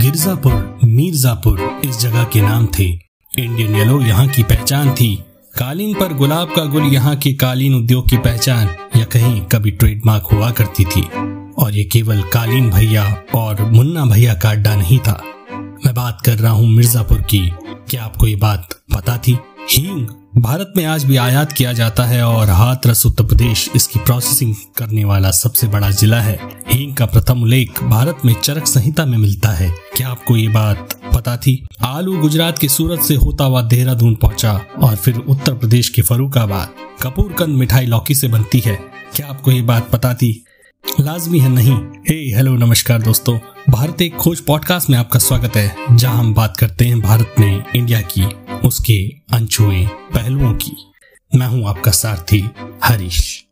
गिरजापुर, मीरजापुर इस जगह के नाम थे। इंडियन येलो यहाँ की पहचान थी। कालीन पर गुलाब का गुल यहाँ के कालीन उद्योग की पहचान या कहीं कभी ट्रेडमार्क हुआ करती थी। और ये केवल कालीन भैया और मुन्ना भैया का अड्डा नहीं था। मैं बात कर रहा हूँ मिर्जापुर की। क्या आपको ये बात पता थी? हींग भारत में आज भी आयात किया जाता है और हाथरस उत्तर प्रदेश इसकी प्रोसेसिंग करने वाला सबसे बड़ा जिला है। हींग का प्रथम उल्लेख भारत में चरक संहिता में मिलता है। क्या आपको ये बात पता थी? आलू गुजरात के सूरत से होता हुआ देहरादून पहुँचा और फिर उत्तर प्रदेश के फरूखाबाद। कपूरकंद मिठाई लौकी से बनती है। क्या आपको ये बात पता थी? लाजमी है नहीं। हे हेलो, नमस्कार दोस्तों। भारत एक खोज पॉडकास्ट में आपका स्वागत है, जहाँ हम बात करते हैं भारत में इंडिया की उसके अनछुए पहलुओं की। मैं हूँ आपका सारथी हरीश।